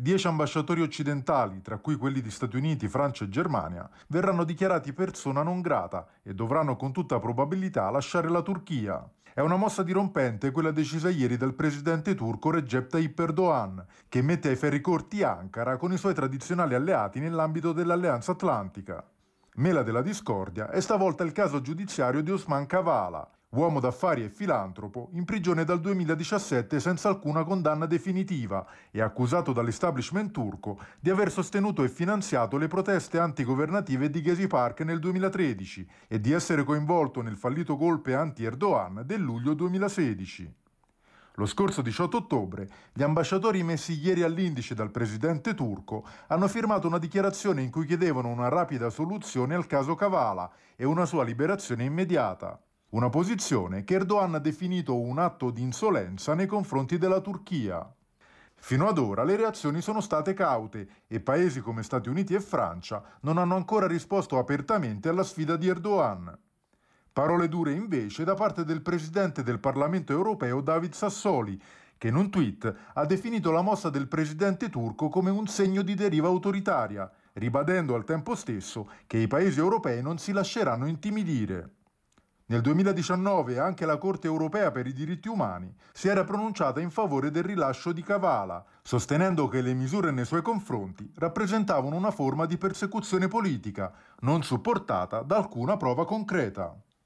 Dieci ambasciatori occidentali, tra cui quelli di Stati Uniti, Francia e Germania, verranno dichiarati persona non grata e dovranno con tutta probabilità lasciare la Turchia. È una mossa dirompente quella decisa ieri dal presidente turco Recep Tayyip Erdogan, che mette ai ferri corti Ankara con i suoi tradizionali alleati nell'ambito dell'Alleanza Atlantica. Mela della discordia è stavolta il caso giudiziario di Osman Kavala, uomo d'affari e filantropo, in prigione dal 2017 senza alcuna condanna definitiva e accusato dall'establishment turco di aver sostenuto e finanziato le proteste antigovernative di Gezi Park nel 2013 e di essere coinvolto nel fallito golpe anti-Erdogan del luglio 2016. Lo scorso 18 ottobre gli ambasciatori messi ieri all'indice dal presidente turco hanno firmato una dichiarazione in cui chiedevano una rapida soluzione al caso Kavala e una sua liberazione immediata. Una posizione che Erdogan ha definito un atto di insolenza nei confronti della Turchia. Fino ad ora le reazioni sono state caute e paesi come Stati Uniti e Francia non hanno ancora risposto apertamente alla sfida di Erdogan. Parole dure invece da parte del presidente del Parlamento europeo David Sassoli, che in un tweet ha definito la mossa del presidente turco come un segno di deriva autoritaria, ribadendo al tempo stesso che i paesi europei non si lasceranno intimidire. Nel 2019 anche la Corte europea per i diritti umani si era pronunciata in favore del rilascio di Kavala, sostenendo che le misure nei suoi confronti rappresentavano una forma di persecuzione politica, non supportata da alcuna prova concreta.